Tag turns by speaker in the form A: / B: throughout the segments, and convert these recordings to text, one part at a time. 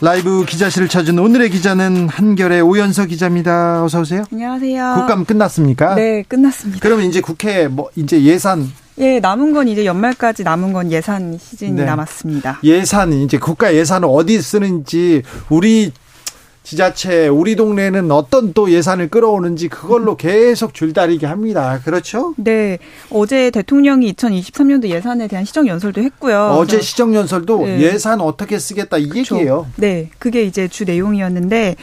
A: 라이브 기자실을 찾은 오늘의 기자는 한결의 오연서 기자입니다. 어서 오세요.
B: 안녕하세요.
A: 국감 끝났습니까?
B: 네, 끝났습니다.
A: 그러면 이제 국회 뭐 이제 예산
B: 예, 남은 건 이제 연말까지 남은 건 예산 시즌이 네. 남았습니다.
A: 예산 이제 국가 예산을 어디 쓰는지 우리 지자체 우리 동네는 어떤 또 예산을 끌어오는지 그걸로 계속 줄다리기 합니다. 그렇죠?
B: 네. 어제 대통령이 2023년도 예산에 대한 시정 연설도 했고요.
A: 어제 시정 연설도 네. 예산 어떻게 쓰겠다 이 그렇죠. 얘기예요.
B: 네. 그게 이제 주 내용이었는데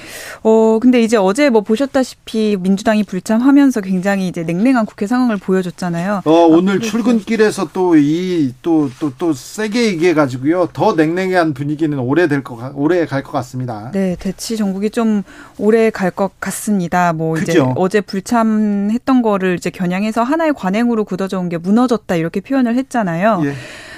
B: 어 근데 이제 어제 뭐 보셨다시피 민주당이 불참하면서 굉장히 이제 냉랭한 국회 상황을 보여줬잖아요.
A: 어 오늘 아, 출근길에서 또 이 또 또또 또, 또 세게 얘기해 가지고요. 더 냉랭한 분위기는 오래 될거 오래 갈 것 같습니다.
B: 네. 대치 정부 정국이 좀 오래 갈 것 같습니다. 뭐 그죠. 이제 어제 불참했던 거를 이제 겨냥해서 하나의 관행으로 굳어져 온 게 무너졌다 이렇게 표현을 했잖아요. 예.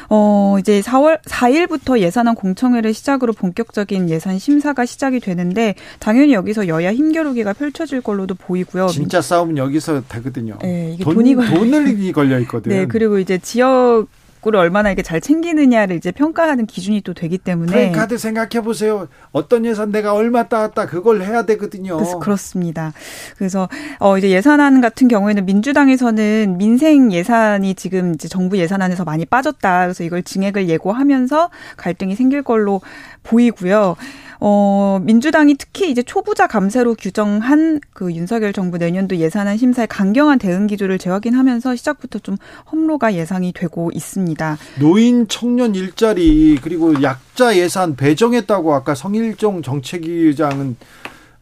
B: 어, 이제 4월 4일부터 예산안 공청회를 시작으로 본격적인 예산 심사가 시작이 되는데 당연히 여기서 여야 힘겨루기가 펼쳐질 걸로도 보이고요.
A: 진짜 싸움은 여기서 되거든요.
B: 네, 이게
A: 돈,
B: 돈이
A: 돈을 걸려 있거든요.
B: 네, 그리고 이제 지역 을 얼마나 이게 잘 챙기느냐를 이제 평가하는 기준이 또 되기 때문에
A: 프랜카드 생각해 보세요. 어떤 예산 내가 얼마 따왔다 그걸 해야 되거든요.
B: 그래서 그렇습니다. 그래서 어 이제 예산안 같은 경우에는 민주당에서는 민생 예산이 지금 이제 정부 예산안에서 많이 빠졌다. 그래서 이걸 증액을 예고하면서 갈등이 생길 걸로 보이고요. 어, 민주당이 특히 이제 초부자 감세로 규정한 그 윤석열 정부 내년도 예산안 심사의 강경한 대응 기조를 재확인하면서 시작부터 좀 험로가 예상이 되고 있습니다.
A: 노인 청년 일자리 그리고 약자 예산 배정했다고 아까 성일종 정책위장은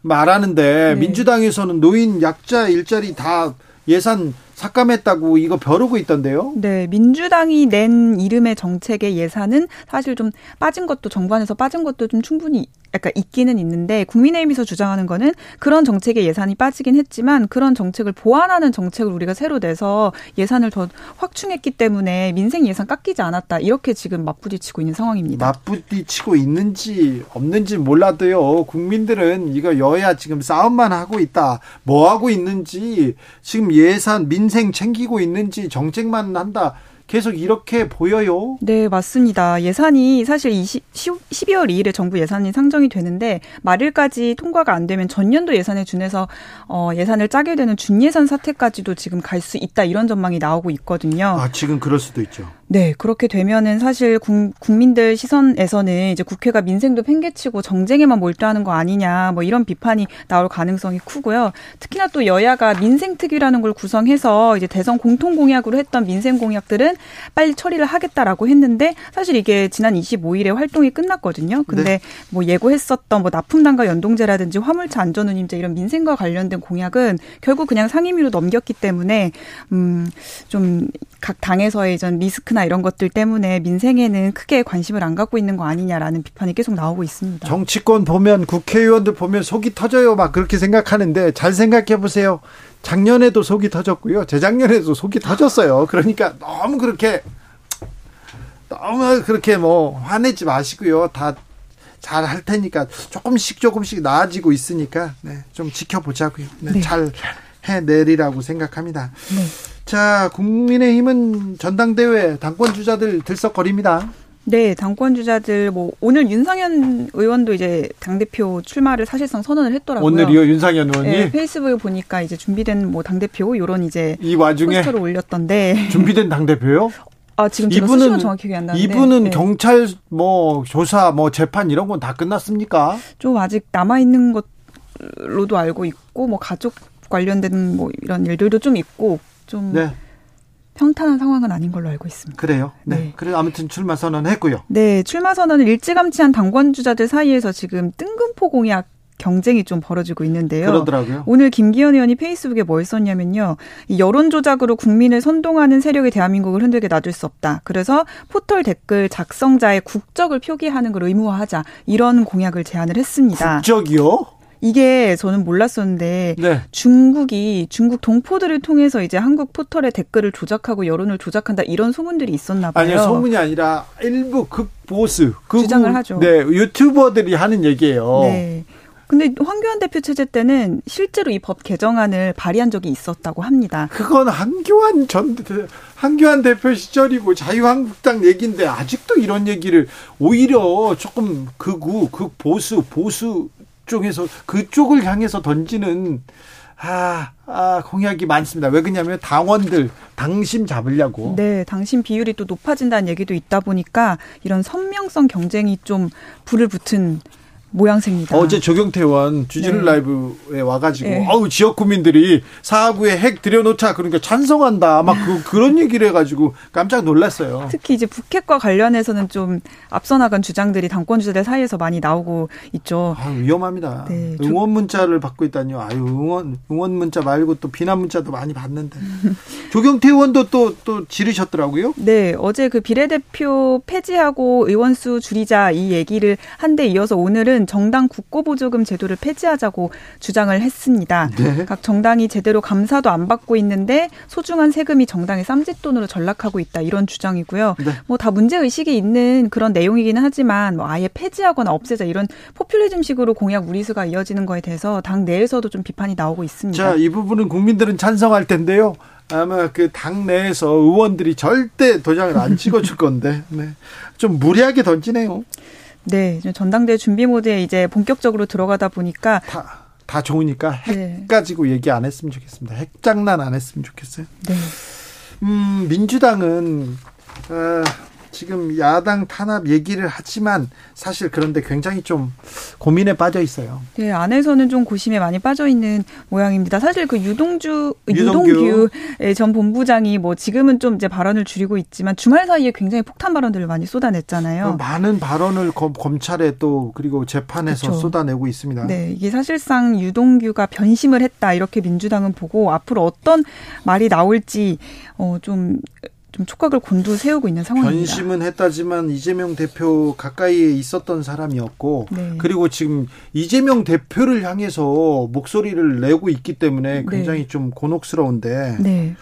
A: 말하는데 네. 민주당에서는 노인 약자 일자리 다 예산 삭감했다고 이거 벼르고 있던데요?
B: 네, 민주당이 낸 이름의 정책의 예산은 사실 좀 빠진 것도 정부안에서 빠진 것도 좀 충분히 약간 있기는 있는데 국민의힘에서 주장하는 거는 그런 정책의 예산이 빠지긴 했지만 그런 정책을 보완하는 정책을 우리가 새로 내서 예산을 더 확충했기 때문에 민생 예산 깎이지 않았다 이렇게 지금 맞부딪히고 있는 상황입니다.
A: 맞부딪히고 있는지 없는지 몰라도요 국민들은 이거 여야 지금 싸움만 하고 있다 뭐 하고 있는지 지금 예산 민생 챙기고 있는지 정책만 한다 계속 이렇게 보여요?
B: 네, 맞습니다. 예산이 사실 20, 12월 2일에 정부 예산이 상정이 되는데 말일까지 통과가 안 되면 전년도 예산에 준해서 어, 예산을 짜게 되는 준예산 사태까지도 지금 갈 수 있다 이런 전망이 나오고 있거든요.
A: 아, 지금 그럴 수도 있죠.
B: 네, 그렇게 되면은 사실 국민들 시선에서는 이제 국회가 민생도 팽개치고 정쟁에만 몰두하는 거 아니냐, 뭐 이런 비판이 나올 가능성이 크고요. 특히나 또 여야가 민생특위라는 걸 구성해서 이제 대선 공통 공약으로 했던 민생 공약들은 빨리 처리를 하겠다라고 했는데 사실 이게 지난 25일에 활동이 끝났거든요. 근데 네. 뭐 예고했었던 뭐 납품단과 연동제라든지 화물차 안전운임제 이런 민생과 관련된 공약은 결국 그냥 상임위로 넘겼기 때문에 음 좀 각 당에서의 전 리스크나 이런 것들 때문에 민생에는 크게 관심을 안 갖고 있는 거 아니냐라는 비판이 계속 나오고 있습니다.
A: 정치권 보면 국회의원들 보면 속이 터져요. 막 그렇게 생각하는데 잘 생각해 보세요. 작년에도 속이 터졌고요. 재작년에도 속이 터졌어요. 그러니까 너무 그렇게 너무 그렇게 뭐 화내지 마시고요. 다 잘 할 테니까 조금씩 조금씩 나아지고 있으니까 네, 좀 지켜보자고요. 네, 네. 잘 해내리라고 생각합니다. 네. 자, 국민의힘은 전당대회 당권 주자들 들썩거립니다.
B: 네, 당권 주자들 뭐 오늘 윤상현 의원도 이제 당 대표 출마를 사실상 선언을 했더라고요.
A: 오늘이요, 윤상현 의원이?
B: 네, 페이스북에 보니까 이제 준비된 뭐당 대표 요런 이제
A: 이 와중에
B: 포스터를 올렸던데
A: 준비된 당 대표요?
B: 아 지금 이분은 정확히 기억 안 나는데
A: 이분은 네. 경찰 뭐 조사 뭐 재판 이런 건 다 끝났습니까?
B: 좀 아직 남아 있는 것로도 알고 있고 뭐 가족 관련된 뭐 이런 일들도 좀 있고 좀 네. 평탄한 상황은 아닌 걸로 알고 있습니다.
A: 그래요? 네. 네. 그래 아무튼 출마 선언했고요.
B: 네, 출마 선언을 일찌감치한 당권 주자들 사이에서 지금 뜬금포 공약 경쟁이 좀 벌어지고 있는데요.
A: 그러더라고요.
B: 오늘 김기현 의원이 페이스북에 뭘 썼냐면요. 여론 조작으로 국민을 선동하는 세력이 대한민국을 흔들게 놔둘 수 없다. 그래서 포털 댓글 작성자의 국적을 표기하는 걸 의무화하자. 이런 공약을 제안을 했습니다.
A: 국적이요?
B: 이게 저는 몰랐었는데 네. 중국이 중국 동포들을 통해서 이제 한국 포털의 댓글을 조작하고 여론을 조작한다 이런 소문들이 있었나 봐요.
A: 아니요, 소문이 아니라 일부 극보수
B: 극 주장을 하죠.
A: 네, 유튜버들이 하는 얘기예요. 네.
B: 근데 황교안 대표 체제 때는 실제로 이 법 개정안을 발의한 적이 있었다고 합니다.
A: 그건 한교안 전 한교안 대표 시절이고 자유한국당 얘기인데 아직도 이런 얘기를 오히려 조금 극우, 극보수, 보수 쪽에서 그쪽을 향해서 던지는 아, 아, 공약이 많습니다. 왜 그러냐면 당원들 당심 잡으려고.
B: 네, 당심 비율이 또 높아진다는 얘기도 있다 보니까 이런 선명성 경쟁이 좀 불을 붙은 모양새입니다.
A: 어제 조경태 의원 주진우 네. 라이브에 와가지고 네. 아우 지역 구민들이 사하구에 핵 들여놓자 그러니까 찬성한다 막 그, 그런 얘기를 해가지고 깜짝 놀랐어요.
B: 특히 이제 북핵과 관련해서는 좀 앞서 나간 주장들이 당권 주자들 사이에서 많이 나오고 있죠.
A: 아 위험합니다. 네. 응원 문자를 받고 있다니요. 아유 응원 응원 문자 말고 또 비난 문자도 많이 받는데 조경태 의원도 또또 지르셨더라고요.
B: 네 어제 그 비례대표 폐지하고 의원 수 줄이자 이 얘기를 한 데 이어서 오늘은 정당 국고보조금 제도를 폐지하자고 주장을 했습니다. 네. 각 정당이 제대로 감사도 안 받고 있는데 소중한 세금이 정당의 쌈짓돈으로 전락하고 있다 이런 주장이고요. 네. 뭐다 문제 의식이 있는 그런 내용이기는 하지만 뭐 아예 폐지하거나 없애자 이런 포퓰리즘식으로 공약 무리수가 이어지는 거에 대해서 당 내에서도 좀 비판이 나오고 있습니다.
A: 자, 이 부분은 국민들은 찬성할 텐데요. 아마 그 당 내에서 의원들이 절대 도장을 안 찍어줄 건데, 네. 좀 무리하게 던지네요.
B: 네, 전당대 준비 모드에 이제 본격적으로 들어가다 보니까
A: 다, 다 좋으니까 핵 네. 가지고 얘기 안 했으면 좋겠습니다. 핵 장난 안 했으면 좋겠어요. 네. 음, 민주당은 어, 지금 야당 탄압 얘기를 하지만 사실 그런데 굉장히 좀 고민에 빠져 있어요.
B: 네, 안에서는 좀 고심에 많이 빠져 있는 모양입니다. 사실 그 유동주 유동규, 전 본부장이 뭐 지금은 좀 이제 발언을 줄이고 있지만 주말 사이에 굉장히 폭탄 발언들을 많이 쏟아냈잖아요.
A: 많은 발언을 검, 검찰에 또 그리고 재판에서 그렇죠. 쏟아내고 있습니다.
B: 네, 이게 사실상 유동규가 변심을 했다 이렇게 민주당은 보고 앞으로 어떤 말이 나올지 어 좀 좀 촉각을 곤두세우고 있는 상황입니다.
A: 변심은 했다지만 이재명 대표 가까이에 있었던 사람이었고 네. 그리고 지금 이재명 대표를 향해서 목소리를 내고 있기 때문에 굉장히 네. 좀 곤혹스러운데 네.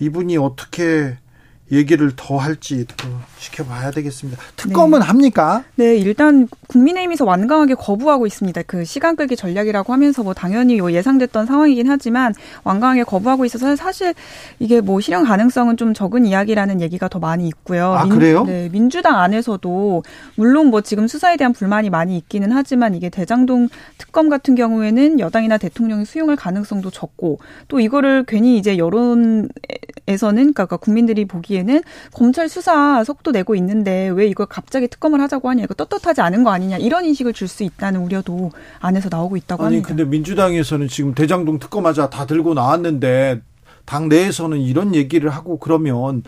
A: 이분이 어떻게 얘기를 더 할지 또 지켜봐야 되겠습니다. 특검은 네. 합니까?
B: 네, 일단 국민의힘에서 완강하게 거부하고 있습니다. 그 시간 끌기 전략이라고 하면서 뭐 당연히 예상됐던 상황이긴 하지만 완강하게 거부하고 있어서 사실 이게 뭐 실현 가능성은 좀 적은 이야기라는 얘기가 더 많이 있고요.
A: 아, 그래요?
B: 네, 민주당 안에서도 물론 뭐 지금 수사에 대한 불만이 많이 있기는 하지만 이게 대장동 특검 같은 경우에는 여당이나 대통령이 수용할 가능성도 적고 또 이거를 괜히 이제 여론에서는 그러니까 국민들이 보기에 보기에는 검찰 수사 속도 내고 있는데 왜 이걸 갑자기 특검을 하자고 하냐 이거 떳떳하지 않은 거 아니냐 이런 인식을 줄 수 있다는 우려도 안에서 나오고 있다고
A: 아니,
B: 합니다.
A: 근데 민주당에서는 지금 대장동 특검하자 다 들고 나왔는데 당 내에서는 이런 얘기를 하고 그러면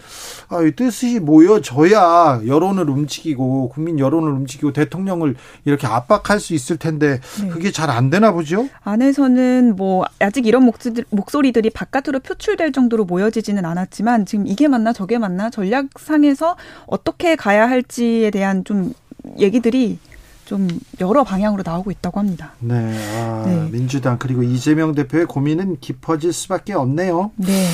A: 아, 뜻이 모여져야 여론을 움직이고 국민 여론을 움직이고 대통령을 이렇게 압박할 수 있을 텐데 네. 그게 잘 안 되나 보죠?
B: 안에서는 뭐 아직 이런 목소리들, 목소리들이 바깥으로 표출될 정도로 모여지지는 않았지만 지금 이게 맞나 저게 맞나 전략상에서 어떻게 가야 할지에 대한 좀 얘기들이 좀 여러 방향으로 나오고 있다고 합니다.
A: 네, 아, 네. 민주당 그리고 이재명 대표의 고민은 깊어질 수밖에 없네요. 네.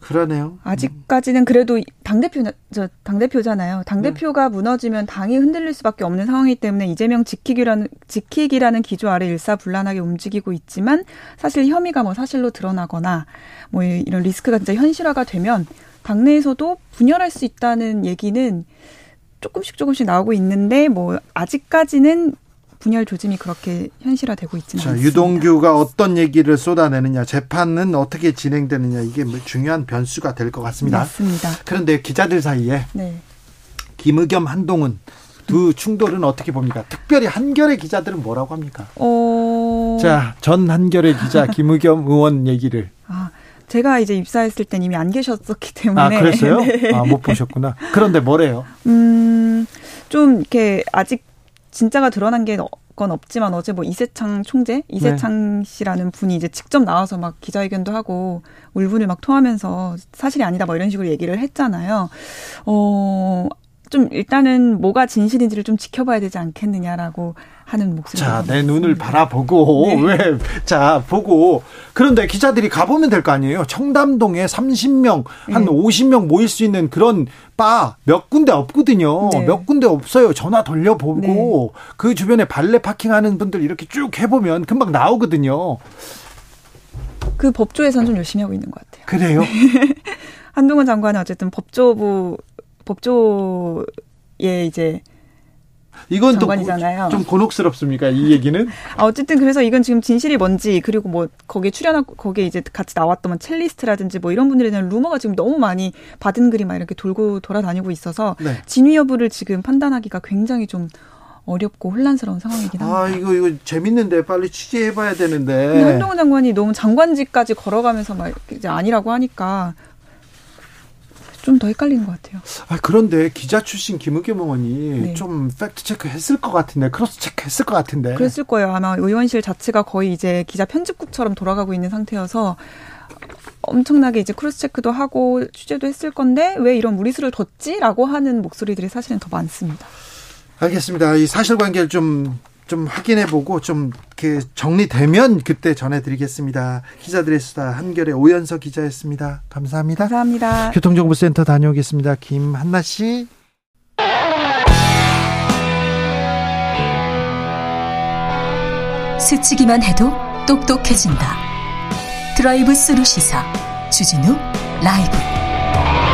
A: 그러네요.
B: 아직까지는 그래도 당 대표 저당 대표잖아요. 당 대표가 네. 무너지면 당이 흔들릴 수밖에 없는 상황이기 때문에 이재명 지키기라는 지키기라는 기조 아래 일사불란하게 움직이고 있지만 사실 혐의가 뭐 사실로 드러나거나 뭐 이런 리스크가 진짜 현실화가 되면 당내에서도 분열할 수 있다는 얘기는 조금씩 조금씩 나오고 있는데 뭐 아직까지는 분열 조짐이 그렇게 현실화되고 있지는 자, 않습니다.
A: 유동규가 어떤 얘기를 쏟아내느냐, 재판은 어떻게 진행되느냐 이게 뭐 중요한 변수가 될 것 같습니다.
B: 맞습니다.
A: 그런데 기자들 사이에 네. 김의겸 한동훈 두 충돌은 어떻게 봅니까? 특별히 한결의 기자들은 뭐라고 합니까? 어... 자, 전 한결의 기자 김의겸 의원 얘기를. 아,
B: 제가 이제 입사했을 땐 이미 안 계셨었기 때문에.
A: 아, 그랬어요? 네. 아, 못 보셨구나. 그런데 뭐래요? 음,
B: 좀 이렇게 아직 진짜가 드러난 게 건 없지만 어제 뭐 이세창 총재, 이세창 네. 씨라는 분이 이제 직접 나와서 막 기자회견도 하고 울분을 막 토하면서 사실이 아니다 뭐 이런 식으로 얘기를 했잖아요. 어, 좀 일단은 뭐가 진실인지를 좀 지켜봐야 되지 않겠느냐라고 하는 목소리.
A: 자, 내 눈을 바라보고 네. 왜? 자, 보고 그런데 기자들이 가 보면 될 거 아니에요. 청담동에 30명, 한 네. 50명 모일 수 있는 그런 바 몇 군데 없거든요. 네. 몇 군데 없어요. 전화 돌려보고 네. 그 주변에 발레 파킹하는 분들 이렇게 쭉 해보면 금방 나오거든요.
B: 그 법조에서는 좀 열심히 하고 있는 것 같아요.
A: 그래요?
B: 한동훈 장관은 어쨌든 법조부 법조에 이제
A: 이건 장관이잖아요. 좀 곤혹스럽습니까? 이 얘기는?
B: 아, 어쨌든 그래서 이건 지금 진실이 뭔지 그리고 뭐 거기에 출연하고 거기에 이제 같이 나왔던 뭐 첼리스트라든지 뭐 이런 분들에 대한 루머가 지금 너무 많이 받은 글이 막 이렇게 돌고 돌아다니고 있어서 네. 진위 여부를 지금 판단하기가 굉장히 좀 어렵고 혼란스러운 상황이긴 합니다.
A: 아 이거 이거 재밌는데 빨리 취재해봐야 되는데.
B: 한동훈 장관이 너무 장관직까지 걸어가면서 막 이제 아니라고 하니까 좀 더 헷갈리는 것 같아요.
A: 아, 그런데 기자 출신 김의겸 의원이 네. 좀 팩트 체크 했을 것 같은데, 크로스 체크 했을 것 같은데.
B: 그랬을 거예요. 아마 의원실 자체가 거의 이제 기자 편집국처럼 돌아가고 있는 상태여서 엄청나게 이제 크로스 체크도 하고 취재도 했을 건데 왜 이런 무리수를 뒀지라고 하는 목소리들이 사실은 더 많습니다.
A: 알겠습니다. 이 사실관계를 좀 좀 확인해보고 좀그 정리되면 그때 전해드리겠습니다. 기자들의 수다 한결의 오연서 기자였습니다. 감사합니다.
B: 감사합니다.
A: 교통정보센터 다녀오겠습니다. 김한나 씨.
C: 스치기만 해도 똑똑해진다. 드라이브 스루 시사 주진우 라이브.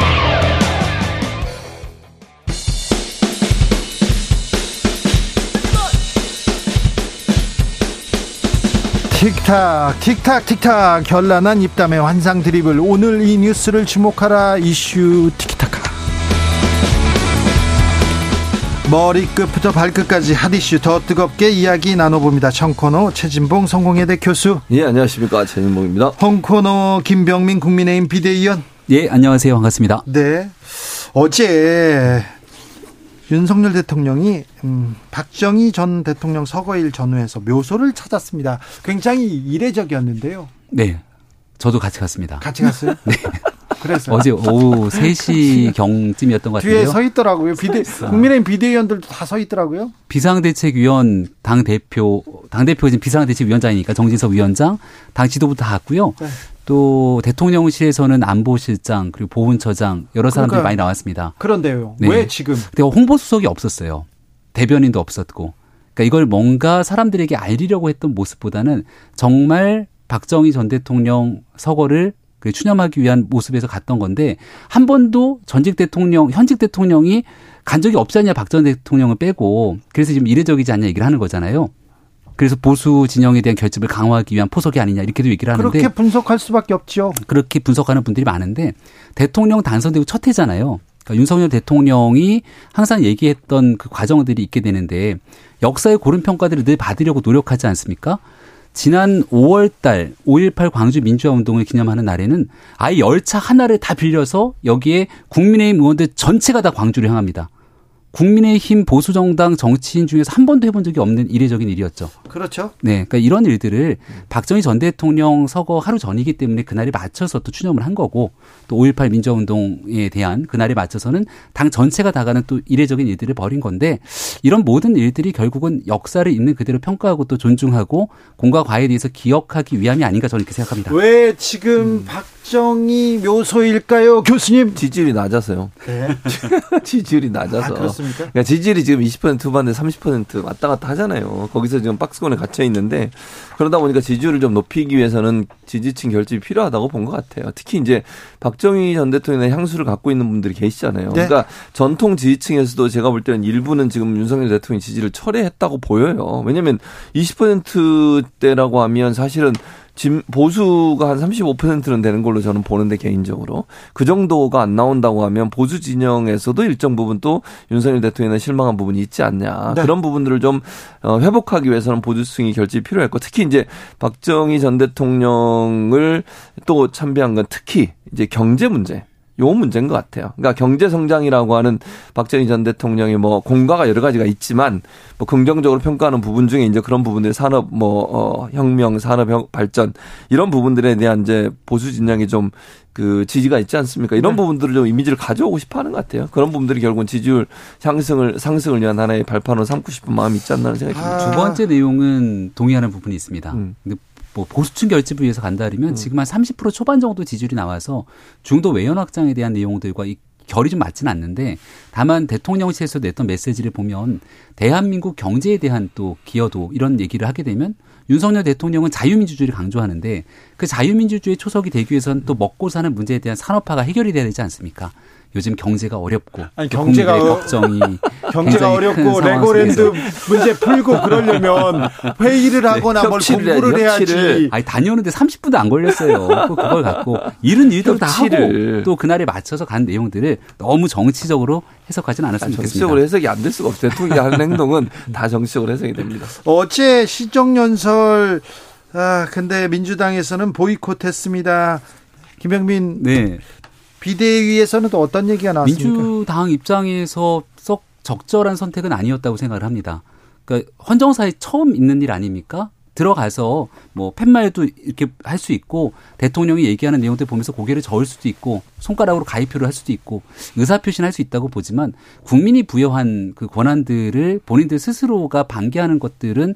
A: 틱탁 틱탁 틱탁. 현란한 입담의 환상 드리블 오늘 이 뉴스를 주목하라. 이슈 티키타카. 머리끝부터 발끝까지 핫이슈 더 뜨겁게 이야기 나눠봅니다. 청코노 최진봉 성공회대 교수.
D: 예 안녕하십니까. 최진봉입니다.
A: 홍코노 김병민 국민의힘 비대위원.
E: 예 안녕하세요. 반갑습니다.
A: 네. 어제 윤석열 대통령이 음, 박정희 전 대통령 서거일 전후에서 묘소를 찾았습니다. 굉장히 이례적이었는데요.
E: 네. 저도 같이 갔습니다.
A: 같이 갔어요?
E: 네. 그래서 어제 오후 3시 경쯤이었던 것 같아요.
A: 뒤에 서 있더라고요. 비대 국민의힘 비대위원들도 다 서 있더라고요.
E: 비상대책위원 당 대표 당 대표 지금 비상대책위원장이니까 정진석 위원장 당 지도부 다 갔고요. 네. 또 대통령실에서는 안보실장 그리고 보훈처장 여러 사람들이 그러니까, 많이 나왔습니다.
A: 그런데요. 네. 왜 지금?
E: 근데 홍보 수석이 없었어요. 대변인도 없었고. 그러니까 이걸 뭔가 사람들에게 알리려고 했던 모습보다는 정말 박정희 전 대통령 서거를 그 추념하기 위한 모습에서 갔던 건데 한 번도 전직 대통령 현직 대통령이 간 적이 없지 않냐 박 전 대통령을 빼고 그래서 지금 이례적이지 않냐 얘기를 하는 거잖아요. 그래서 보수 진영에 대한 결집을 강화하기 위한 포석이 아니냐 이렇게도 얘기를 하는데
A: 그렇게 분석할 수밖에 없죠.
E: 그렇게 분석하는 분들이 많은데 대통령 당선되고 첫 해잖아요. 그러니까 윤석열 대통령이 항상 얘기했던 그 과정들이 있게 되는데 역사의 고른 평가들을 늘 받으려고 노력하지 않습니까? 지난 5월 달 5.18 광주 민주화 운동을 기념하는 날에는 아예 열차 하나를 다 빌려서 여기에 국민의힘 의원들 전체가 다 광주를 향합니다. 국민의힘 보수정당 정치인 중에서 한 번도 해본 적이 없는 이례적인 일이었죠.
A: 그렇죠.
E: 네. 그러니까 이런 일들을 박정희 전 대통령 서거 하루 전이기 때문에 그날에 맞춰서 또 추념을 한 거고 또 5.18 민주화운동에 대한 그날에 맞춰서는 당 전체가 다가는 또 이례적인 일들을 벌인 건데 이런 모든 일들이 결국은 역사를 있는 그대로 평가하고 또 존중하고 공과 과에 대해서 기억하기 위함이 아닌가 저는 이렇게 생각합니다.
A: 왜 지금 음. 박 정희 묘소일까요, 교수님?
D: 지지율이 낮아서요. 네. 지지율이 낮아서. 아,
A: 그렇습니까?
D: 그러니까 지지율이 지금 20% 후반대 30% 왔다 갔다 하잖아요. 거기서 지금 박스권에 갇혀 있는데 그러다 보니까 지지율을 좀 높이기 위해서는 지지층 결집이 필요하다고 본 것 같아요. 특히 이제 박정희 전 대통령의 향수를 갖고 있는 분들이 계시잖아요. 네. 그러니까 전통 지지층에서도 제가 볼 때는 일부는 지금 윤석열 대통령 지지를 철회했다고 보여요. 왜냐하면 20%대라고 하면 사실은 지금 보수가 한 35%는 되는 걸로 저는 보는데 개인적으로. 그 정도가 안 나온다고 하면 보수 진영에서도 일정 부분 또 윤석열 대통령에 실망한 부분이 있지 않냐. 네. 그런 부분들을 좀 어, 회복하기 위해서는 보수층이 결집이 필요했고 특히 이제 박정희 전 대통령을 또 참배한 건 특히 이제 경제 문제 요 문제인 것 같아요. 그러니까 경제 성장이라고 하는 박정희 전 대통령의 뭐 공과가 여러 가지가 있지만 뭐 긍정적으로 평가하는 부분 중에 이제 그런 부분들 산업 뭐 어, 혁명, 산업 발전 이런 부분들에 대한 이제 보수 진영이 좀 그 지지가 있지 않습니까? 이런 네. 부분들을 좀 이미지를 가져오고 싶어 하는 것 같아요. 그런 부분들이 결국은 지지율 상승을 상승을 위한 하나의 발판으로 삼고 싶은 마음이 있지 않나 생각이 듭니다.
E: 아. 두 번째 내용은 동의하는 부분이 있습니다. 음. 뭐 보수층 결집을 위해서 간다면 음. 지금 한 30% 초반 정도 지지율이 나와서 중도 외연 확장에 대한 내용들과 이 결이 좀 맞지는 않는데 다만 대통령실에서 냈던 메시지를 보면 대한민국 경제에 대한 또 기여도 이런 얘기를 하게 되면 윤석열 대통령은 자유민주주의를 강조하는데 그 자유민주주의 초석이 되기 위해서는 또 먹고 사는 문제에 대한 산업화가 해결이 돼야 되지 않습니까? 요즘 경제가 어렵고
A: 아니, 경제가 어, 걱정이 경제가 어렵고 레고랜드 문제 풀고 그러려면 회의를 하거나 네, 뭘 공부를 해야지.
E: 아니 다녀오는데 30분도 안 걸렸어요. 그걸 갖고 일은 일대로 다 하고 또 그날에 맞춰서 간 내용들을 너무 정치적으로 해석하지는 않았으면 좋겠습니다.
D: 정치적으로 해석이 안 될 수가 없어요. 대통령이 하는 행동은 다 정치적으로 해석이 됩니다.
A: 어제 시정연설 아 근데 민주당에서는 보이콧했습니다. 김영민 네. 비대위에서는 또 어떤 얘기가 나왔습니까?
E: 민주당 입장에서 썩 적절한 선택은 아니었다고 생각을 합니다. 그러니까 헌정사에 처음 있는 일 아닙니까? 들어가서 뭐 팻말도 이렇게 할 수 있고 대통령이 얘기하는 내용들 보면서 고개를 저을 수도 있고 손가락으로 가입표를 할 수도 있고 의사표시는 할 수 있다고 보지만 국민이 부여한 그 권한들을 본인들 스스로가 방기하는 것들은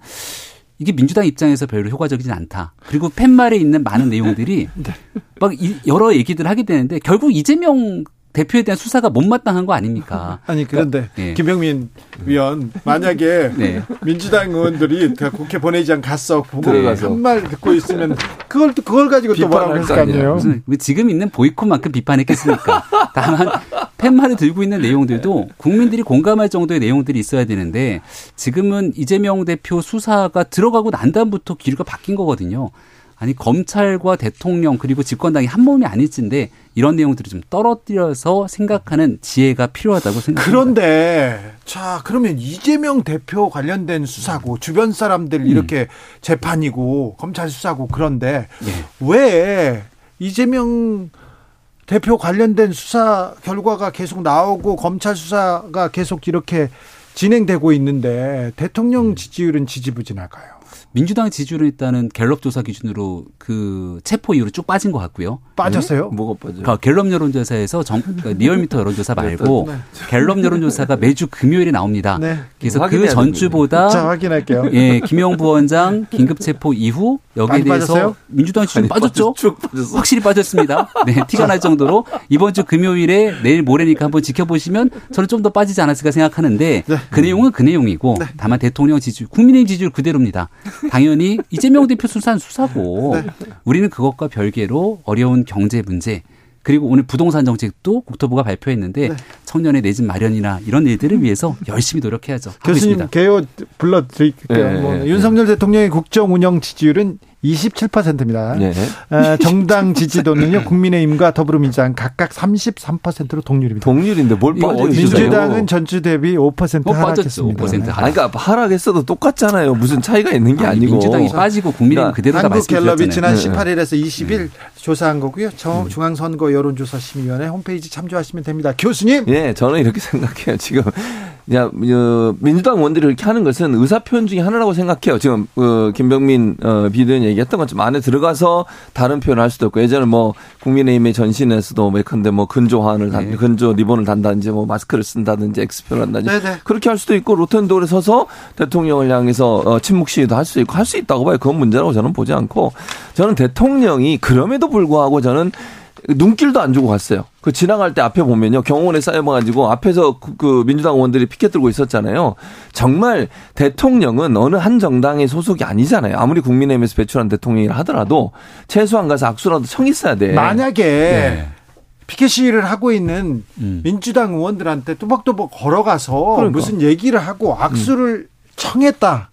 E: 이게 민주당 입장에서 별로 효과적이진 않다. 그리고 팻말에 있는 많은 내용들이 네. 막 여러 얘기들 하게 되는데 결국 이재명 대표에 대한 수사가 못마땅한 거 아닙니까?
A: 아니 그런데 그러니까, 네. 김병민 위원 만약에 네. 민주당 의원들이 국회 본회의장 갔어 보고 한말 듣고 있으면 그걸 또 그걸 가지고 또 뭐라고 할거 아니에요?
E: 지금 있는 보이콧만큼 비판했겠습니까? 다만 팻말을 들고 있는 내용들도 국민들이 공감할 정도의 내용들이 있어야 되는데 지금은 이재명 대표 수사가 들어가고 난 다음부터 기류가 바뀐 거거든요. 아니 검찰과 대통령 그리고 집권당이 한 몸이 아닐진데 이런 내용들을 좀 떨어뜨려서 생각하는 지혜가 필요하다고 생각합니다.
A: 그런데 자 그러면 이재명 대표 관련된 수사고 주변 사람들 음. 이렇게 재판이고 검찰 수사고 그런데 네. 왜 이재명 대표 관련된 수사 결과가 계속 나오고 검찰 수사가 계속 이렇게 진행되고 있는데 대통령 음. 지지율은 지지부진할까요?
E: 민주당 지지율은 일단은 갤럽 조사 기준으로 그 체포 이후로 쭉 빠진 것 같고요.
A: 빠졌어요?
D: 네? 뭐가 빠져?
E: 그러니까 갤럽 여론조사에서 정, 그러니까 리얼미터 여론조사 네, 말고 네. 갤럽 여론조사가 매주 금요일에 나옵니다. 네. 그래서 그 전주보다
A: 자 확인할게요.
E: 예, 김영 부원장 긴급 체포 이후 여기에 대해서 빠졌어요? 민주당 지지율 빠졌죠? 빠졌어. 확실히 빠졌습니다. 네, 티가 날 정도로 이번 주 금요일에 내일 모레니까 한번 지켜보시면 저는 좀 더 빠지지 않았을까 생각하는데 네. 그 내용은 그 내용이고 네. 다만 대통령 지지율, 국민의 지지율 그대로입니다. 당연히 이재명 대표 수사는 수사고 네. 우리는 그것과 별개로 어려운 경제 문제 그리고 오늘 부동산 정책도 국토부가 발표했는데 네. 청년의 내 집 마련이나 이런 일들을 위해서 열심히 노력해야죠.
A: 교수님 개요 불러드릴게요. 네. 뭐 윤석열 대통령의 국정 운영 지지율은 27%입니다. 네. 정당 지지도는요 국민의힘과 더불어민주당 각각 33%로 동률입니다.
D: 동률인데 뭘 빠져
A: 민주당은 전주 대비 5% 어, 하락했습니다. 5%
D: 하락. 아니, 그러니까 하락했어도 똑같잖아요. 무슨 차이가 있는 게 아니, 아니고
E: 민주당이 빠지고 국민의힘 그대로가
A: 한국 갤럽이 지난 18일에서 20일 조사한 거고요. 음. 중앙선거 여론조사심의위원회 홈페이지 참조하시면 됩니다. 교수님.
D: 예, 저는 이렇게 생각해요. 지금 야, 민주당 의원들이 이렇게 하는 것은 의사 표현 중에 하나라고 생각해요. 지금 그 김병민 어, 비대위원 얘기했던 것처럼 안에 들어가서 다른 표현을 할 수도 있고 예전에 뭐 국민의힘의 전신에서도 예컨대 뭐 근조환을 단, 네. 근조 리본을 단다든지 뭐 마스크를 쓴다든지 엑스표를 한다든지 네네. 그렇게 할 수도 있고 로텐도에 서서 대통령을 향해서 어, 침묵 시위도 할 수 있고 할 수 있다고 봐요. 그건 문제라고 저는 보지 않고 저는 대통령이 그럼에도 불구하고 저는 눈길도 안 주고 갔어요. 그 지나갈 때 앞에 보면요. 경호원에 쌓여가지고 앞에서 그, 그 민주당 의원들이 피켓 들고 있었잖아요. 정말 대통령은 어느 한 정당의 소속이 아니잖아요. 아무리 국민의힘에서 배출한 대통령이라 하더라도 최소한 가서 악수라도 청 있어야 돼.
A: 만약에 네. 피켓 시위를 하고 있는 음. 민주당 의원들한테 또박또박 걸어가서 그러니까. 무슨 얘기를 하고 악수를 음. 청했다.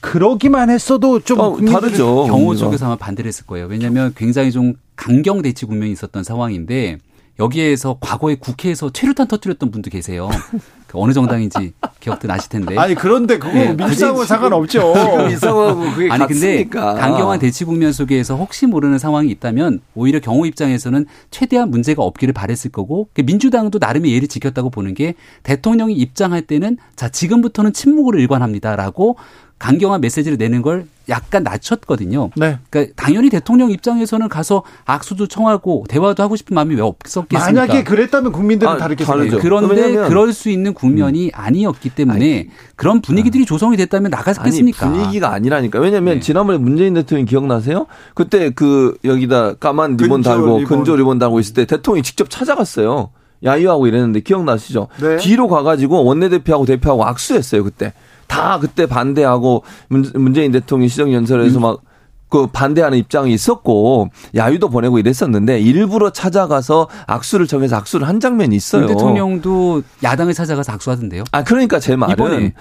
A: 그러기만 했어도 좀 어,
D: 다르죠.
E: 경호 쪽에서 아마 반대를 했을 거예요. 왜냐하면 굉장히 좀 강경 대치 국면이 있었던 상황인데 여기에서 과거에 국회에서 최루탄 터뜨렸던 분도 계세요. 그 어느 정당인지 기억도 나실 텐데.
A: 아니 그런데 그거
E: 예,
A: 민주당하고 상관없죠.
D: 이상하고 그게
E: 아니 근데
D: 같으니까.
E: 강경한 대치 국면 속에서 혹시 모르는 상황이 있다면 오히려 경호 입장에서는 최대한 문제가 없기를 바랬을 거고 그 민주당도 나름의 예를 지켰다고 보는 게 대통령이 입장할 때는 자 지금부터는 침묵으로 일관합니다라고 강경한 메시지를 내는 걸 약간 낮췄거든요.
A: 네.
E: 그러니까 당연히 대통령 입장에서는 가서 악수도 청하고 대화도 하고 싶은 마음이 왜 없었겠습니까?
A: 만약에 그랬다면 국민들은
D: 아,
A: 다르게
D: 다르죠.
A: 생각해요.
E: 그런데
D: 왜냐면-
E: 그럴 수 있는 국면이 아니었기 때문에 그런 분위기들이 조성이 됐다면
D: 아니
E: 나갔겠습니까?
D: 분위기가 아니라니까. 왜냐면
E: 네.
D: 지난번에 문재인 대통령 기억나세요? 그때 그 여기다 까만 리본
A: 근조
D: 달고
A: 리본.
D: 근조 리본 달고 있을 때 대통령이 직접 찾아갔어요. 야유하고 이랬는데 기억나시죠?
A: 네.
D: 뒤로 가가지고 원내대표하고 대표하고 악수했어요 그때. 다 그때 반대하고 문- 문재인 대통령 시정연설에서 막그 반대하는 입장이 있었고 야유도 보내고 이랬었는데 일부러 찾아가서 악수를 정해서 악수를 한 장면이 있어요.
E: 문 대통령도 야당을 찾아가서 악수하든데요.
D: 아 그러니까 제 말은
E: 이번에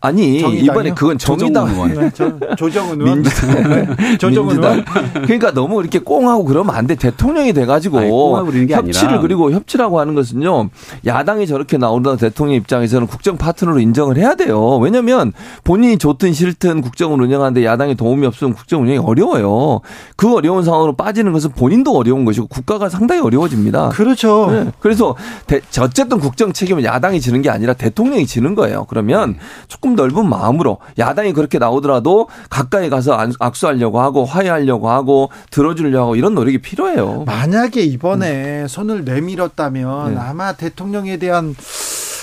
D: 아니
A: 정의당이요?
D: 이번에 그건 정의당
E: 의원.
A: 네, 저- 조정은 의원.
D: 민주당.
A: 네, 조정은
D: 민주당.
A: 의원.
D: 그러니까 너무 이렇게 꽁하고 그러면 안 돼. 대통령이 돼가지고
E: 아니,
D: 협치를
E: 아니라.
D: 그리고 협치라고 하는 것은요. 야당이 저렇게 나오다 대통령 입장에서는 국정 파트너로 인정을 해야 돼요. 왜냐하면 본인이 좋든 싫든 국정을 운영하는데 야당이 도움이 없으면 국정 운영이 어려워요. 그 어려운 상황으로 빠지는 것은 본인도 어려운 것이고 국가가 상당히 어려워집니다.
A: 그렇죠.
D: 네. 그래서 대- 어쨌든 국정 책임은 야당이 지는 게 아니라 대통령이 지는 거예요. 그러면 조금 넓은 마음으로 야당이 그렇게 나오더라도 가까이 가서 안- 악수하려고 하고 화해하려고 하고 들어주려고 하고 이런 노력이 필요해요.
A: 만약에 이번에 손을 내밀었다면
D: 네.
A: 아마 대통령에 대한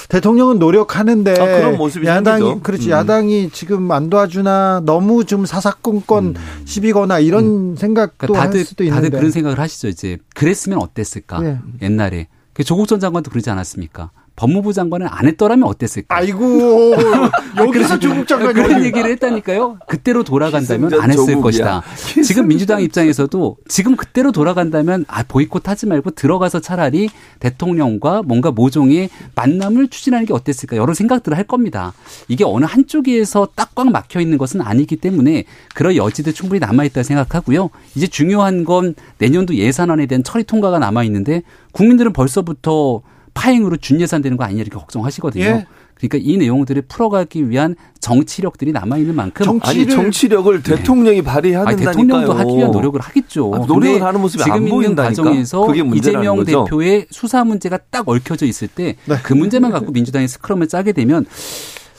A: 대통령은 노력하는데
D: 아, 그런 모습이
A: 야당이
D: 생기죠.
A: 그렇지
D: 음.
A: 야당이 지금 안 도와주나 너무 좀 사사건건 시비거나 이런 생각도
E: 그러니까 다들
A: 할 수도 있는데
E: 다들 그런 생각을 하시죠. 이제 그랬으면 어땠을까?
A: 네.
E: 옛날에 그 조국 전 장관도 그러지 않았습니까? 법무부 장관은 안 했더라면 어땠을까?
A: 아이고 여기서 조국 장관이
E: 그런 얘기를 했다니까요. 그때로 돌아간다면 안 했을
D: 조국이야.
E: 것이다. 지금 민주당 입장에서도 지금 그때로 돌아간다면 아 보이콧하지 말고 들어가서 차라리 대통령과 뭔가 모종의 만남을 추진하는 게 어땠을까 여러 생각들을 할 겁니다. 이게 어느 한쪽에서 딱 꽉 막혀 있는 것은 아니기 때문에 그런 여지도 충분히 남아 있다 생각하고요. 이제 중요한 건 내년도 예산안에 대한 처리 통과가 남아 있는데 국민들은 벌써부터 파행으로 준 예산 되는 거 아니냐 이렇게 걱정하시거든요.
A: 예.
E: 그러니까 이 내용들을 풀어가기 위한 정치력들이 남아 있는 만큼
A: 정치-
D: 아니
A: 정치를-
D: 정치력을 대통령이 발휘해야
E: 아니,
D: 된다니까요.
E: 대통령도 하기 위한 노력을 하겠죠.
D: 아, 노력을 하는 모습이
E: 지금
D: 안
E: 있는
D: 보인다니까.
E: 과정에서 이재명
D: 거죠.
E: 대표의 수사 문제가 딱 얽혀져 있을 때그
A: 네.
E: 문제만 갖고 민주당이 스크럼을 짜게 되면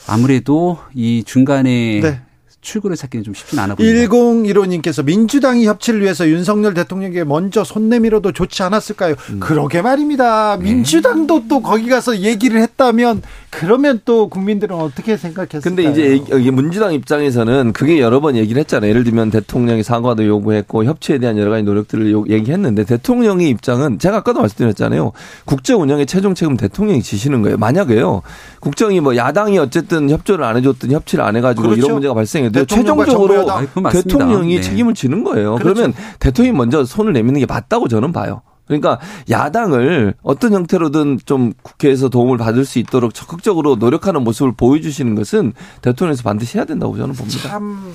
E: 아무래도 이 중간에
A: 네.
E: 출구를 찾기는 좀 쉽진 않아 보입니다.
A: 1015님께서 민주당이 협치를 위해서 윤석열 대통령에게 먼저 손 내밀어도 좋지 않았을까요?
D: 음.
A: 그러게 말입니다. 민주당도 또 거기 가서 얘기를 했다면 그러면 또 국민들은 어떻게 생각했을까요?
D: 근데 이제 얘기- 여기 문지당 입장에서는 그게 여러 번 얘기를 했잖아요. 예를 들면 대통령이 사과도 요구했고 협치에 대한 여러 가지 노력들을 요- 얘기했는데 대통령의 입장은 제가 아까도 말씀드렸잖아요. 국제 운영의 최종 책임 대통령이 지시는 거예요. 만약에요. 국정이 뭐 야당이 어쨌든 협조를 안 해줬든 협치를 안 해가지고
A: 그렇죠.
D: 이런 문제가 발생해도 최종적으로
E: 그건 맞습니다.
D: 대통령이
E: 네.
D: 책임을 지는 거예요.
A: 그렇죠.
D: 그러면 대통령이 먼저 손을 내미는 게 맞다고 저는 봐요. 그러니까 야당을 어떤 형태로든 좀 국회에서 도움을 받을 수 있도록 적극적으로 노력하는 모습을 보여주시는 것은 대통령에서 반드시 해야 된다고 저는 봅니다.
A: 참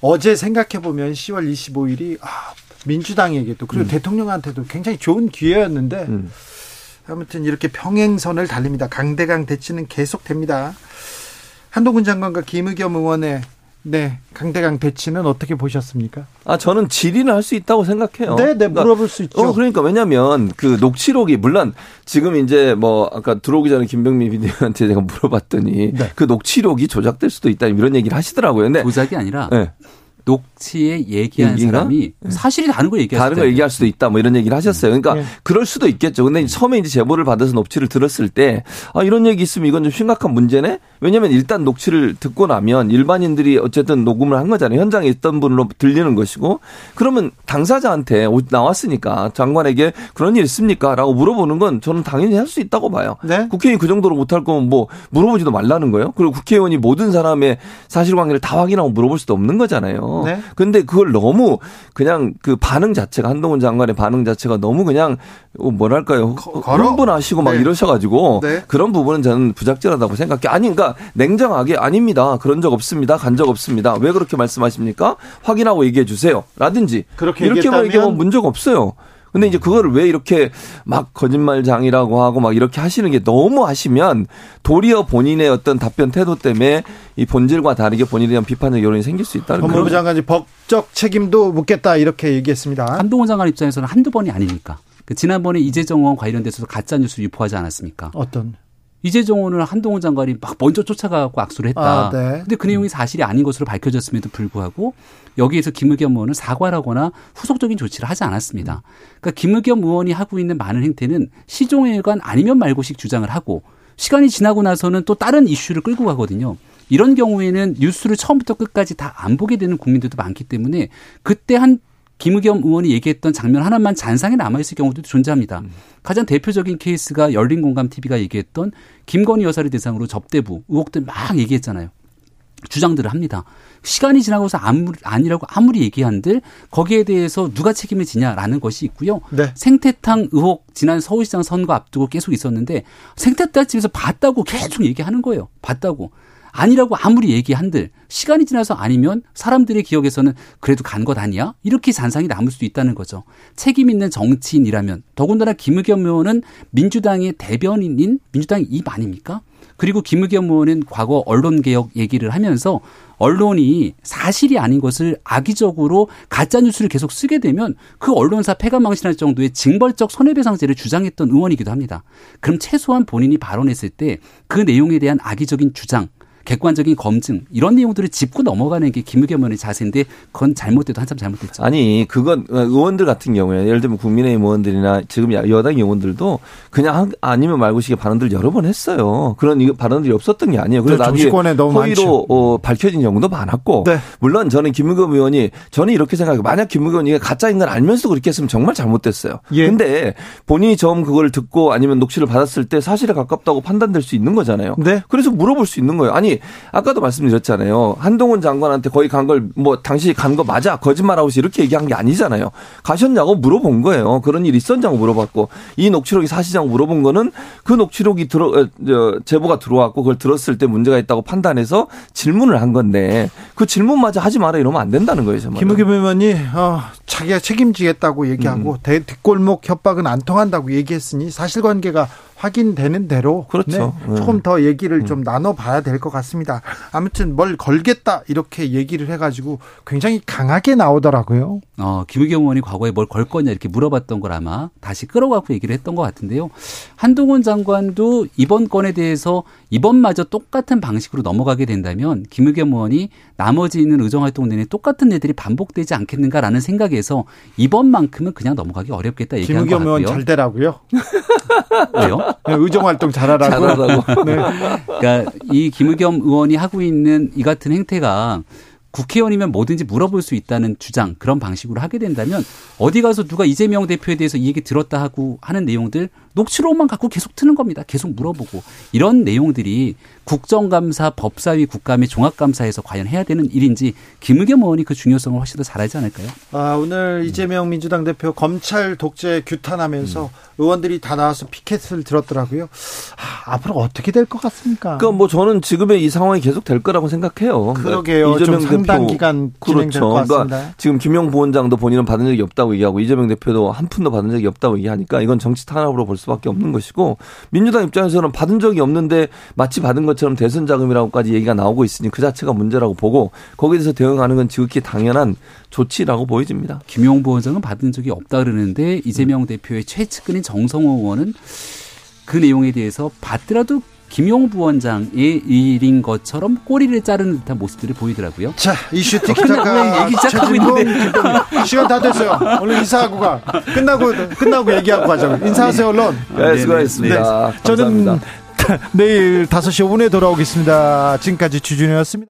A: 어제 생각해 보면 10월 25일이 아, 민주당에게도 그리고 대통령한테도 굉장히 좋은 기회였는데
D: 음.
A: 아무튼 이렇게 평행선을 달립니다. 강대강 대치는 계속됩니다. 한동훈 장관과 김의겸 의원의 네 강대강 대치는 어떻게 보셨습니까?
D: 아 저는 질의는 할 수 있다고 생각해요.
A: 네, 네
D: 그러니까
A: 물어볼 수 있죠.
D: 어, 그러니까 왜냐면 그 녹취록이 물론 지금 이제 뭐 아까 들어오기 전에 김병민 비디오한테 제가 물어봤더니
A: 네.
D: 그 녹취록이 조작될 수도 있다 이런 얘기를 하시더라고요. 근데
E: 조작이 아니라
D: 네.
E: 녹취에 얘기한
D: 얘기가?
E: 사람이 사실이 다른 걸 얘기했어요.
D: 다른 걸 얘기할 수도 있다 뭐 이런 얘기를 하셨어요. 그러니까
A: 네.
D: 그럴 수도 있겠죠. 근데 처음에 이제 제보를 받아서 녹취를 들었을 때 아, 이런 얘기 있으면 이건 좀 심각한 문제네. 왜냐하면 일단 녹취를 듣고 나면 일반인들이 어쨌든 녹음을 한 거잖아요. 현장에 있던 분으로 들리는 것이고 그러면 당사자한테 오- 나왔으니까 장관에게 그런 일 있습니까?라고 물어보는 건 저는 당연히 할 수 있다고 봐요.
A: 네.
D: 국회의원이 그 정도로 못할 거면 뭐 물어보지도 말라는 거예요. 그리고 국회의원이 모든 사람의 사실관계를 다 확인하고 물어볼 수도 없는 거잖아요.
A: 네.
D: 근데 그걸 너무 그냥 그 반응 자체가 한동훈 장관의 반응 자체가 너무 그냥 어, 뭐랄까요? 흥분하시고 막
A: 네.
D: 이러셔가지고
A: 네.
D: 그런 부분은 저는 부적절하다고 생각해. 아니 그러니까 냉정하게 아닙니다. 그런 적 없습니다. 간 적 없습니다. 왜 그렇게 말씀하십니까? 확인하고 얘기해 주세요. 라든지
A: 그렇게
D: 이렇게만
A: 얘기했다면
D: 얘기하면 문제가 없어요. 근데 이제 그거를 왜 이렇게 막 거짓말장이라고 하고 막 이렇게 하시는 게 너무 하시면 도리어 본인의 어떤 답변 태도 때문에 이 본질과 다르게 본인에 대한 비판적 여론이 생길 수 있다는
A: 법무부
D: 거죠.
A: 장관이 법적 책임도 묻겠다 이렇게 얘기했습니다.
E: 한동훈 장관 입장에서는 한두 번이 아니니까. 그 지난번에 이재정 의원 관련돼서도 가짜 뉴스 유포하지 않았습니까?
A: 어떤?
E: 이재정 의원을 한동훈 장관이 막 먼저 쫓아가고 악수를 했다.
A: 아, 네.
E: 근데 그 내용이 사실이 아닌 것으로 밝혀졌음에도 불구하고 여기에서 김의겸 의원은 사과를 하거나 후속적인 조치를 하지 않았습니다. 그러니까 김의겸 의원이 하고 있는 많은 행태는 시종일관 아니면 말고식 주장을 하고 시간이 지나고 나서는 또 다른 이슈를 끌고 가거든요. 이런 경우에는 뉴스를 처음부터 끝까지 다 안 보게 되는 국민들도 많기 때문에 그때 한 김의겸 의원이 얘기했던 장면 하나만 잔상에 남아있을 경우도 존재합니다. 가장 대표적인 케이스가 열린공감 TV가 얘기했던 김건희 여사를 대상으로 접대부 의혹들 막 얘기했잖아요. 주장들을 합니다. 시간이 지나고서 아무, 아니라고 아무리 얘기한들 거기에 대해서 누가 책임을 지냐라는 것이 있고요.
A: 네.
E: 생태탕 의혹 지난 서울시장 선거 앞두고 계속 있었는데 생태탕 집에서 봤다고 계속 얘기하는 거예요. 봤다고. 아니라고 아무리 얘기한들 시간이 지나서 아니면 사람들의 기억에서는 그래도 간 것 아니야? 이렇게 잔상이 남을 수도 있다는 거죠. 책임 있는 정치인이라면 더군다나 김의겸 의원은 민주당의 대변인인 민주당의 입 아닙니까? 그리고 김의겸 의원은 과거 언론개혁 얘기를 하면서 언론이 사실이 아닌 것을 악의적으로 가짜뉴스를 계속 쓰게 되면 그 언론사 폐가망신할 정도의 징벌적 손해배상제를 주장했던 의원이기도 합니다. 그럼 최소한 본인이 발언했을 때 그 내용에 대한 악의적인 주장, 객관적인 검증 이런 내용들을 짚고 넘어가는 게 김의겸 의원의 자세인데 그건 잘못돼도 한참 잘못됐죠.
D: 아니 그건 의원들 같은 경우에 예를 들면 국민의힘 의원들이나 지금 여당 의원들도 그냥 아니면 말고식의 발언들 여러 번 했어요. 그런 발언들이 없었던 게 아니에요. 그래서 나중에 허위로 어, 밝혀진 경우도 많았고
A: 네.
D: 물론 저는 김의겸 의원이 저는 이렇게 생각해요. 만약 김의겸 의원이 가짜인 걸 알면서 그렇게 했으면 정말 잘못됐어요.
A: 예.
D: 근데 본인이 처음 그걸 듣고 아니면 녹취를 받았을 때 사실에 가깝다고 판단될 수 있는 거잖아요.
A: 네.
D: 그래서 물어볼 수 있는 거예요. 아니 아까도 말씀드렸잖아요. 한동훈 장관한테 거의 간 걸 뭐 당신이 간거 맞아 거짓말하고 이렇게 얘기한 게 아니잖아요. 가셨냐고 물어본 거예요. 그런 일이 있었냐고 물어봤고 이 녹취록이 사실이냐고 물어본 거는 그 녹취록이 들어 어, 저, 제보가 들어왔고 그걸 들었을 때 문제가 있다고 판단해서 질문을 한 건데 그 질문마저 하지 마라 이러면 안 된다는 거예요. 정말.
A: 김우겸 의원이 어, 자기가 책임지겠다고 얘기하고
D: 음.
A: 대, 뒷골목 협박은 안 통한다고 얘기했으니 사실관계가 확인되는 대로
D: 그렇죠.
A: 네, 조금
D: 음.
A: 더 얘기를 좀 나눠봐야 될 것 같습니다. 아무튼 뭘 걸겠다 이렇게 얘기를 해가지고 굉장히 강하게 나오더라고요.
E: 어, 김의겸 의원이 과거에 뭘 걸 거냐 이렇게 물어봤던 걸 아마 다시 끌어갖고 얘기를 했던 것 같은데요. 한동훈 장관도 이번 건에 대해서 이번마저 똑같은 방식으로 넘어가게 된다면 김의겸 의원이 나머지 있는 의정활동 내내 똑같은 일들이 반복되지 않겠는가라는 생각에서 이번만큼은 그냥 넘어가기 어렵겠다 얘기한 것
A: 김우겸
E: 같고요.
A: 의원 잘 되라고요.
E: 왜요?
A: 네, 의정활동 잘하라고.
D: 잘하라고.
A: 네.
E: 그러니까 이 김의겸 의원이 하고 있는 이 같은 행태가 국회의원이면 뭐든지 물어볼 수 있다는 주장 그런 방식으로 하게 된다면 어디 가서 누가 이재명 대표에 대해서 이 얘기 들었다 하고 하는 내용들 녹취록만 갖고 계속 트는 겁니다. 계속 물어보고 이런 내용들이 국정감사, 법사위, 국감의 종합감사에서 과연 해야 되는 일인지 김의겸 의원이 그 중요성을 훨씬 더잘 알지 않을까요?
A: 아, 오늘 이재명 민주당 대표 검찰 독재 규탄하면서 의원들이 다 나와서 피켓을 들었더라고요. 아, 앞으로 어떻게 될 것 같습니까?
D: 그러니까 뭐 저는 지금의 이 상황이 계속 될 거라고 생각해요.
A: 그러게요. 좀 상당 기간 진행될 것 같습니다.
D: 그러니까 지금 김용 부원장도 본인은 받은 적이 없다고 얘기하고 이재명 대표도 한 푼도 받은 적이 없다고 얘기하니까 이건 정치 탄압으로 볼 수밖에 없는 것이고 민주당 입장에서는 받은 적이 없는데 마치 받은 것처럼 대선 자금이라고까지 얘기가 나오고 있으니 그 자체가 문제라고 보고 거기에 대해서 대응하는 건 지극히 당연한 조치라고 보여집니다.
E: 김용 부원장은 받은 적이 없다 그러는데 이재명 대표의 최측근인 정성호 의원은 그 내용에 대해서 받더라도 김용 부원장의 일인 것처럼 꼬리를 자르는 듯한 모습들을 보이더라고요.
A: 자, 이슈 티키
E: 끝나고
A: 작가
E: 얘기 시작하고 있는데.
A: 시간 다 됐어요. 오늘 인사하고 가. 끝나고 끝나고 얘기하고 가자고. 인사하세요, 언론.
D: 네, 수고하셨습니다.
A: 저는
D: 감사합니다.
A: 내일 5시 5분에 돌아오겠습니다. 지금까지 주준이었습니다.